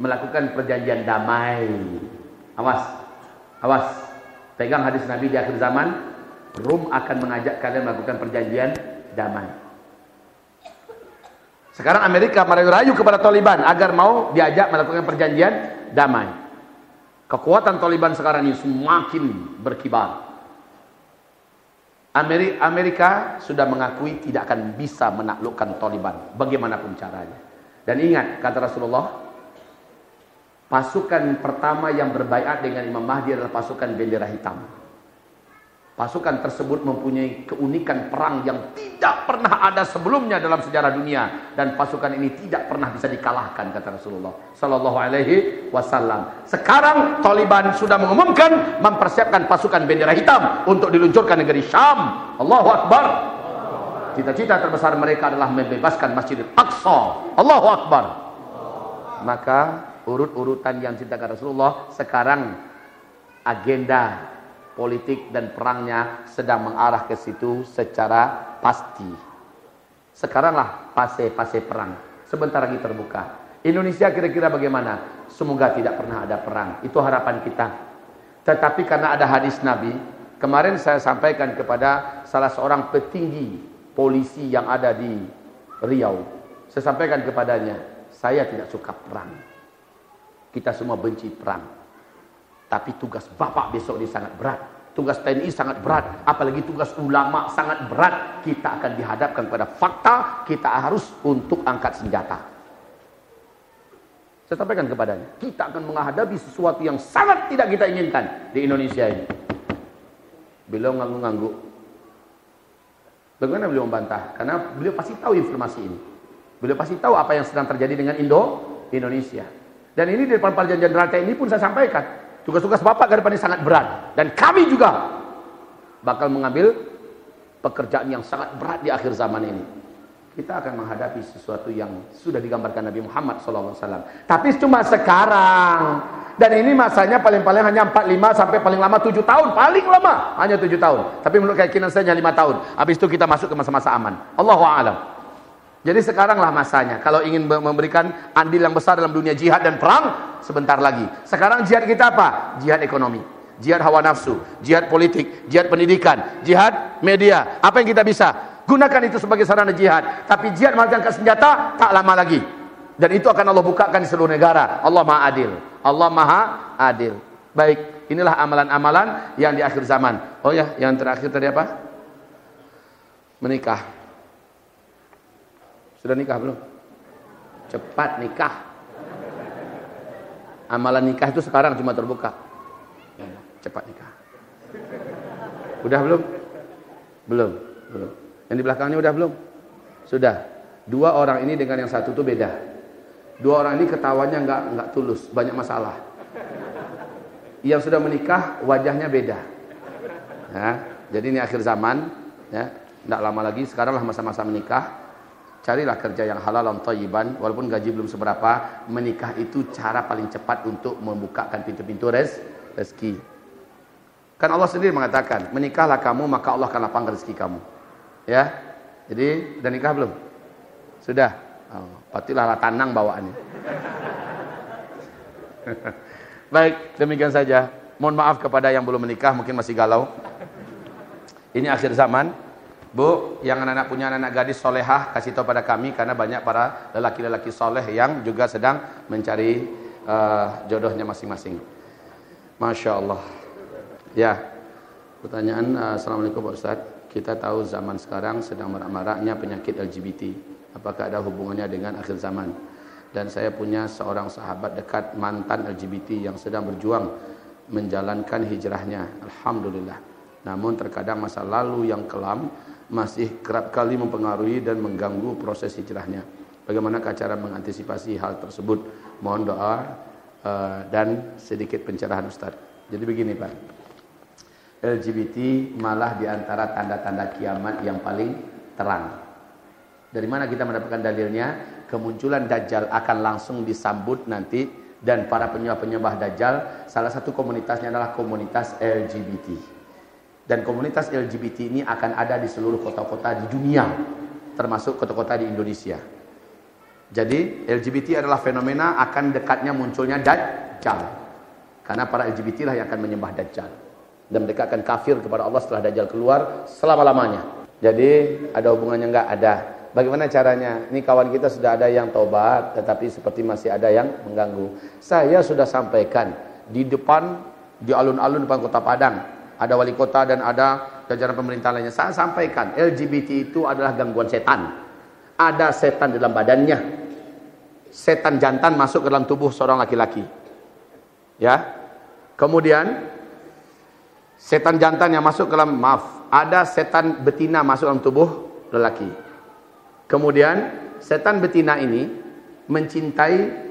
melakukan perjanjian damai. Awas, awas. Pegang hadis Nabi di akhir zaman, Rum akan mengajak kalian melakukan perjanjian damai. Sekarang Amerika merayu-rayu kepada Taliban agar mau diajak melakukan perjanjian damai. Kekuatan Taliban sekarang ini semakin berkibar. Amerika sudah mengakui tidak akan bisa menaklukkan Taliban bagaimanapun caranya. Dan ingat kata Rasulullah, pasukan pertama yang berbaiat dengan Imam Mahdi adalah pasukan bendera hitam. Pasukan tersebut mempunyai keunikan perang yang tidak pernah ada sebelumnya dalam sejarah dunia dan pasukan ini tidak pernah bisa dikalahkan kata Rasulullah sallallahu alaihi wasallam. Sekarang Taliban sudah mengumumkan mempersiapkan pasukan bendera hitam untuk diluncurkan negeri Syam. Allahu akbar. Cita-cita terbesar mereka adalah membebaskan Masjidil Aqsa. Allahu akbar. Maka urut-urutan yang cintakan Rasulullah sekarang agenda politik dan perangnya sedang mengarah ke situ secara pasti. Sekaranglah fase-fase perang. Sebentar lagi terbuka. Indonesia kira-kira bagaimana? Semoga tidak pernah ada perang. Itu harapan kita. Tetapi karena ada hadis Nabi, kemarin saya sampaikan kepada salah seorang petinggi polisi yang ada di Riau. Saya sampaikan kepadanya, saya tidak suka perang. Kita semua benci perang. Tapi tugas Bapak besok ini sangat berat. Tugas TNI sangat berat. Apalagi tugas ulama sangat berat. Kita akan dihadapkan pada fakta. Kita harus untuk angkat senjata. Saya sampaikan kepadanya. Kita akan menghadapi sesuatu yang sangat tidak kita inginkan di Indonesia ini. Beliau ngangguk-ngangguk. Bagaimana beliau membantah? Karena beliau pasti tahu informasi ini. Beliau pasti tahu apa yang sedang terjadi dengan Indo, Indonesia. Dan ini di depan perjanjian Jenderal TNI pun saya sampaikan. Tugas-tugas Bapak ke depan ini sangat berat. Dan kami juga bakal mengambil pekerjaan yang sangat berat di akhir zaman ini. Kita akan menghadapi sesuatu yang sudah digambarkan Nabi Muhammad SAW. Tapi cuma sekarang. Dan ini masanya paling-paling hanya 45 sampai paling lama 7 tahun. Paling lama hanya 7 tahun. Tapi menurut keyakinan saya hanya 5 tahun. Habis itu kita masuk ke masa-masa aman. Allahu'alam. Jadi sekaranglah masanya. Kalau ingin memberikan andil yang besar dalam dunia jihad dan perang, sebentar lagi. Sekarang jihad kita apa? Jihad ekonomi. jihad hawa nafsu, jihad politik, jihad pendidikan, jihad media. Apa yang kita bisa? Gunakan itu sebagai sarana jihad. Tapi jihad menggunakan senjata tak lama lagi. Dan itu akan Allah bukakan di seluruh negara. Allah Maha Adil. Allah Maha Adil. Baik, inilah amalan-amalan yang di akhir zaman. Oh ya, yang terakhir tadi apa? Menikah. Sudah nikah belum? Cepat nikah. Amalan nikah itu sekarang cuma terbuka. Cepat nikah. Udah belum? Belum, belum. Yang di belakangnya udah belum? Sudah. Dua orang ini dengan yang satu itu beda. Dua orang ini ketawanya nggak nggak tulus, banyak masalah. Yang sudah menikah wajahnya beda. Ya, jadi ini akhir zaman, ya, tidak lama lagi. Sekaranglah masa-masa menikah. Carilah kerja yang halal dan thayyiban, walaupun gaji belum seberapa. Menikah itu cara paling cepat untuk membukakan pintu-pintu res, rezeki. Kan Allah sendiri mengatakan, menikahlah kamu maka Allah akan lapang rezeki kamu. Ya. Jadi udah nikah belum? Sudah. Oh, patilah tanang bawaannya. *laughs* Baik, demikian saja. Mohon maaf kepada yang belum menikah, mungkin masih galau. Ini akhir zaman. Bu, yang anak-anak punya anak, -anak gadis solehah, kasih tahu pada kami karena banyak para lelaki-lelaki soleh yang juga sedang mencari uh, jodohnya masing-masing. Masya Allah. Ya, pertanyaan. Uh, Assalamualaikum Pak Ustadz. Kita tahu zaman sekarang sedang marak-maraknya penyakit LGBT. Apakah ada hubungannya dengan akhir zaman? Dan saya punya seorang sahabat dekat mantan LGBT yang sedang berjuang menjalankan hijrahnya. Alhamdulillah. Namun terkadang masa lalu yang kelam masih kerap kali mempengaruhi dan mengganggu proses hijrahnya. Bagaimana cara mengantisipasi hal tersebut? Mohon doa uh, dan sedikit pencerahan Ustaz. Jadi begini Pak. LGBT malah di antara tanda-tanda kiamat yang paling terang. Dari mana kita mendapatkan dalilnya? Kemunculan Dajjal akan langsung disambut nanti dan para penyembah-penyembah Dajjal salah satu komunitasnya adalah komunitas LGBT. Dan komunitas LGBT ini akan ada di seluruh kota-kota di dunia, termasuk kota-kota di Indonesia. Jadi LGBT adalah fenomena akan dekatnya munculnya Dajjal. Karena para LGBT lah yang akan menyembah Dajjal dan mereka akan kafir kepada Allah setelah Dajjal keluar selama-lamanya. Jadi ada hubungannya enggak? Ada. Bagaimana caranya? Ini kawan kita sudah ada yang taubat tetapi seperti masih ada yang mengganggu. Saya sudah sampaikan di depan di alun-alun depan Kota Padang ada wali kota dan ada jajaran pemerintah lainnya. Saya sampaikan LGBT itu adalah gangguan setan. Ada setan dalam badannya. Setan jantan masuk ke dalam tubuh seorang laki-laki. Ya. Kemudian Setan jantan yang masuk ke dalam maaf, ada setan betina masuk dalam tubuh lelaki. Kemudian setan betina ini mencintai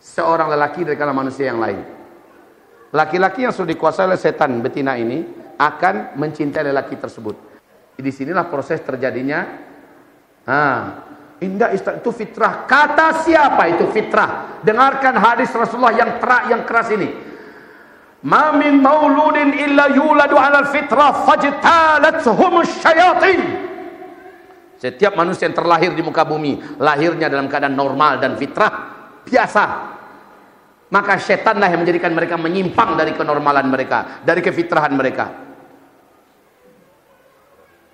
seorang lelaki dari kalangan manusia yang lain. Laki-laki yang sudah dikuasai oleh setan betina ini akan mencintai lelaki tersebut. Di sinilah proses terjadinya. Ah, indah itu fitrah. Kata siapa itu fitrah? Dengarkan hadis Rasulullah yang terak yang keras ini. Ma min mauludin illa yuladu 'ala al-fitrah fajtalathum syayatin. Setiap manusia yang terlahir di muka bumi lahirnya dalam keadaan normal dan fitrah biasa. Maka setanlah yang menjadikan mereka menyimpang dari kenormalan mereka, dari kefitrahan mereka.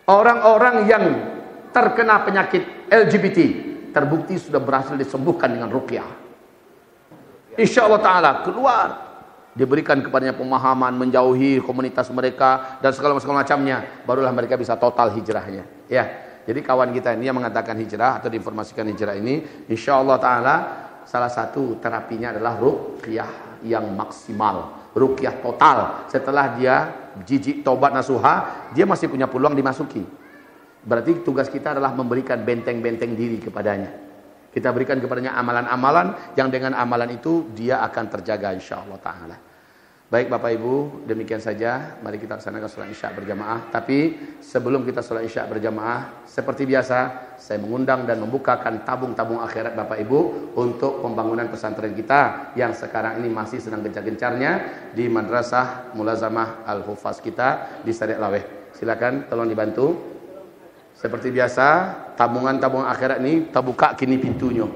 Orang-orang yang terkena penyakit LGBT terbukti sudah berhasil disembuhkan dengan ruqyah. Insya Allah Taala keluar diberikan kepadanya pemahaman menjauhi komunitas mereka dan segala macamnya barulah mereka bisa total hijrahnya ya jadi kawan kita ini yang mengatakan hijrah atau diinformasikan hijrah ini insya Allah taala salah satu terapinya adalah ruqyah yang maksimal ruqyah total. Setelah dia jijik tobat nasuha dia masih punya peluang dimasuki. Berarti tugas kita adalah memberikan benteng-benteng diri kepadanya. Kita berikan kepadanya amalan-amalan yang dengan amalan itu dia akan terjaga insya Allah Ta'ala. Baik Bapak Ibu, demikian saja. Mari kita laksanakan sholat isya berjamaah. Tapi sebelum kita sholat isya berjamaah, seperti biasa, saya mengundang dan membukakan tabung-tabung akhirat Bapak Ibu untuk pembangunan pesantren kita yang sekarang ini masih sedang gencar-gencarnya di Madrasah Mulazamah Al-Hufaz kita di Sadiq Laweh. Silakan tolong dibantu. Seperti biasa, tabungan-tabungan akhirat ini terbuka kini pintunya.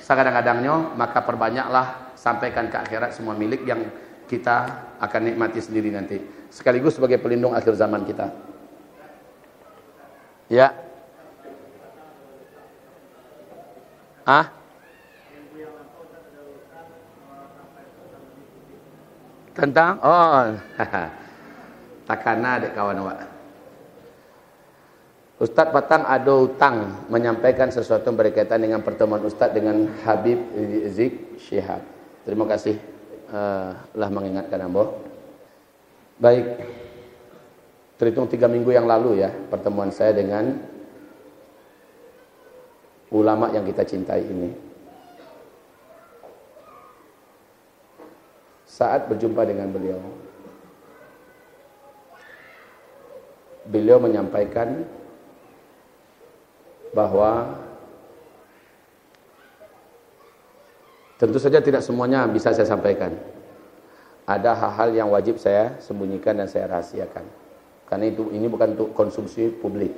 Sekadang-kadangnya, maka perbanyaklah sampaikan ke akhirat semua milik yang kita akan nikmati sendiri nanti. Sekaligus sebagai pelindung akhir zaman kita. Ya. Ah? Tentang? Oh. *laughs* Takana dek kawan awak. Ustaz Patang ada hutang menyampaikan sesuatu berkaitan dengan pertemuan Ustaz dengan Habib Zik Syihab. Terima kasih uh, lah mengingatkan Ambo. Baik, terhitung tiga minggu yang lalu ya pertemuan saya dengan ulama yang kita cintai ini. Saat berjumpa dengan beliau, beliau menyampaikan bahwa tentu saja tidak semuanya bisa saya sampaikan. Ada hal-hal yang wajib saya sembunyikan dan saya rahasiakan. Karena itu ini bukan untuk konsumsi publik.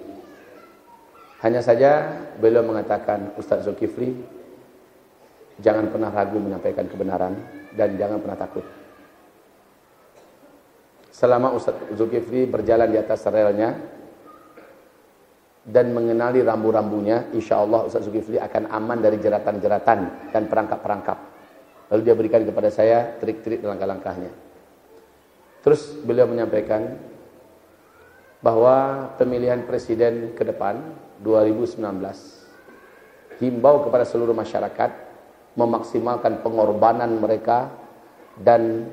Hanya saja beliau mengatakan Ustaz Zulkifli jangan pernah ragu menyampaikan kebenaran dan jangan pernah takut. Selama Ustaz Zulkifli berjalan di atas relnya, dan mengenali rambu-rambunya, insya Allah Ustaz Zulkifli akan aman dari jeratan-jeratan dan perangkap-perangkap. Lalu dia berikan kepada saya trik-trik langkah-langkahnya. Terus beliau menyampaikan bahwa pemilihan presiden ke depan 2019 himbau kepada seluruh masyarakat memaksimalkan pengorbanan mereka dan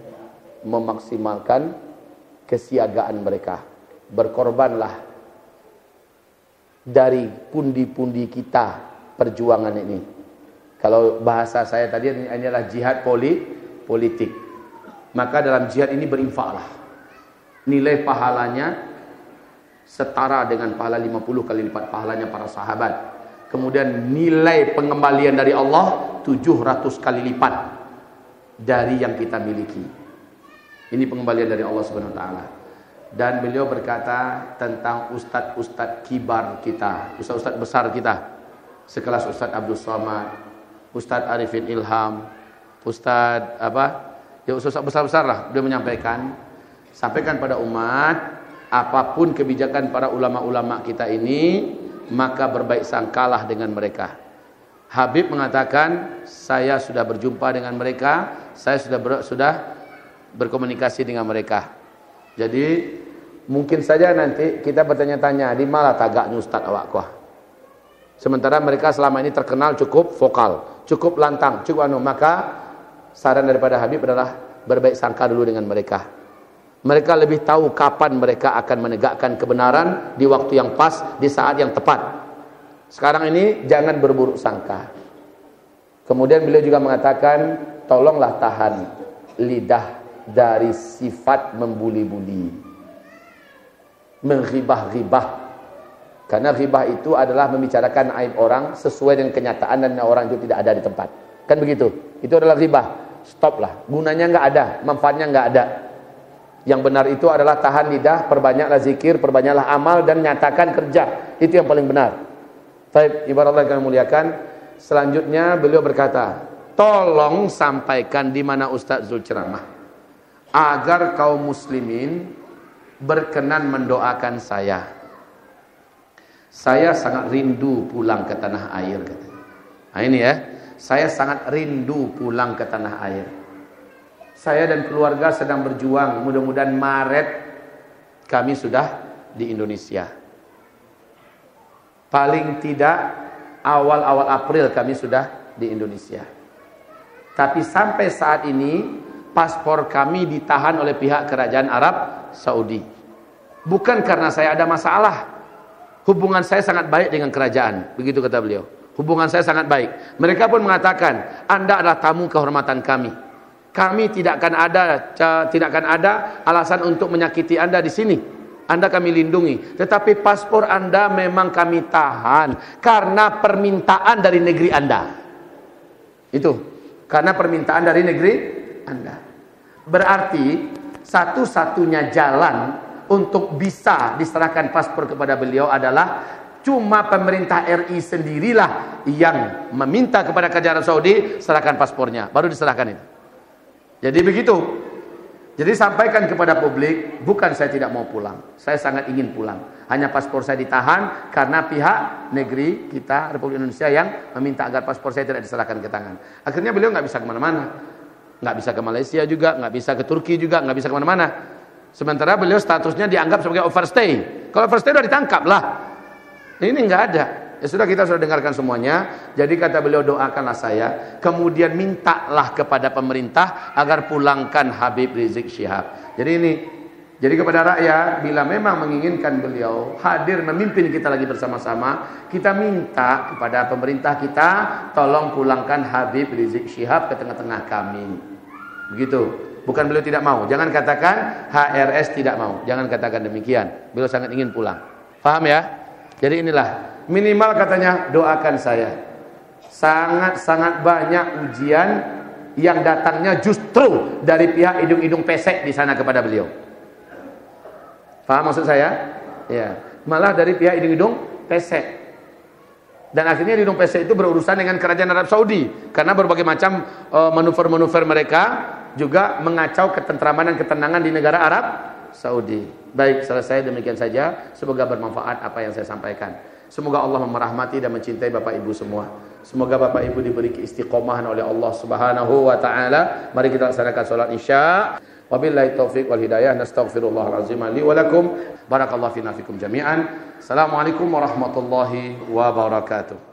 memaksimalkan kesiagaan mereka. Berkorbanlah dari pundi-pundi kita perjuangan ini. Kalau bahasa saya tadi ini adalah jihad poli, politik. Maka dalam jihad ini berinfaklah. Nilai pahalanya setara dengan pahala 50 kali lipat pahalanya para sahabat. Kemudian nilai pengembalian dari Allah 700 kali lipat dari yang kita miliki. Ini pengembalian dari Allah Subhanahu wa taala dan beliau berkata tentang ustadz-ustadz kibar kita, ustadz-ustadz besar kita. Sekelas Ustadz Abdul Somad, Ustadz Arifin Ilham, Ustadz apa? Ya ustadz besar-besar lah beliau menyampaikan sampaikan pada umat apa pun kebijakan para ulama-ulama kita ini maka berbaik sangkalah dengan mereka. Habib mengatakan saya sudah berjumpa dengan mereka, saya sudah ber, sudah berkomunikasi dengan mereka. Jadi mungkin saja nanti kita bertanya-tanya di mana tagaknya Ustaz awak kuah. Sementara mereka selama ini terkenal cukup vokal, cukup lantang, cukup anu. Maka saran daripada Habib adalah berbaik sangka dulu dengan mereka. Mereka lebih tahu kapan mereka akan menegakkan kebenaran di waktu yang pas, di saat yang tepat. Sekarang ini jangan berburuk sangka. Kemudian beliau juga mengatakan, tolonglah tahan lidah dari sifat membuli-buli. Menghibah-hibah. Karena ghibah itu adalah membicarakan aib orang sesuai dengan kenyataan dan orang itu tidak ada di tempat. Kan begitu? Itu adalah ghibah. Stoplah. Gunanya enggak ada, manfaatnya enggak ada. Yang benar itu adalah tahan lidah, perbanyaklah zikir, perbanyaklah amal dan nyatakan kerja. Itu yang paling benar. Baik, ibarat Allah yang muliakan. Selanjutnya beliau berkata, tolong sampaikan di mana Ustaz Zul ceramah agar kaum muslimin berkenan mendoakan saya. Saya sangat rindu pulang ke tanah air katanya. Nah ini ya, saya sangat rindu pulang ke tanah air. Saya dan keluarga sedang berjuang, mudah-mudahan Maret kami sudah di Indonesia. Paling tidak awal-awal April kami sudah di Indonesia. Tapi sampai saat ini paspor kami ditahan oleh pihak kerajaan Arab Saudi. Bukan karena saya ada masalah. Hubungan saya sangat baik dengan kerajaan, begitu kata beliau. Hubungan saya sangat baik. Mereka pun mengatakan, Anda adalah tamu kehormatan kami. Kami tidak akan ada tidak akan ada alasan untuk menyakiti Anda di sini. Anda kami lindungi. Tetapi paspor Anda memang kami tahan karena permintaan dari negeri Anda. Itu. Karena permintaan dari negeri Anda. Berarti satu-satunya jalan untuk bisa diserahkan paspor kepada beliau adalah cuma pemerintah RI sendirilah yang meminta kepada kerajaan Saudi serahkan paspornya, baru diserahkan itu. Jadi begitu. Jadi sampaikan kepada publik, bukan saya tidak mau pulang. Saya sangat ingin pulang. Hanya paspor saya ditahan karena pihak negeri kita, Republik Indonesia yang meminta agar paspor saya tidak diserahkan ke tangan. Akhirnya beliau nggak bisa ke mana-mana. Nggak bisa ke Malaysia juga, nggak bisa ke Turki juga, nggak bisa ke mana-mana. Sementara beliau statusnya dianggap sebagai overstay. Kalau overstay sudah ditangkap lah. Ini nggak ada. Ya sudah kita sudah dengarkan semuanya. Jadi kata beliau doakanlah saya. Kemudian mintalah kepada pemerintah agar pulangkan Habib Rizik Syihab. Jadi ini jadi kepada rakyat bila memang menginginkan beliau hadir memimpin kita lagi bersama-sama, kita minta kepada pemerintah kita tolong pulangkan Habib Rizik Syihab ke tengah-tengah kami. Begitu. Bukan beliau tidak mau. Jangan katakan HRS tidak mau. Jangan katakan demikian. Beliau sangat ingin pulang. Paham ya? Jadi inilah Minimal katanya doakan saya. Sangat-sangat banyak ujian yang datangnya justru dari pihak hidung-hidung pesek di sana kepada beliau. Paham maksud saya? Ya, malah dari pihak hidung-hidung pesek. Dan akhirnya hidung pesek itu berurusan dengan kerajaan Arab Saudi karena berbagai macam uh, manuver-manuver mereka juga mengacau ketentraman dan ketenangan di negara Arab Saudi. Baik, selesai demikian saja. Semoga bermanfaat apa yang saya sampaikan. Semoga Allah merahmati dan mencintai Bapak Ibu semua. Semoga Bapak Ibu diberi keistiqomahan oleh Allah Subhanahu wa taala. Mari kita laksanakan salat Isya. Wabillahi taufik wal hidayah. Nastaghfirullahal azim li wa lakum. Barakallahu fina fikum jami'an. Assalamualaikum warahmatullahi wabarakatuh.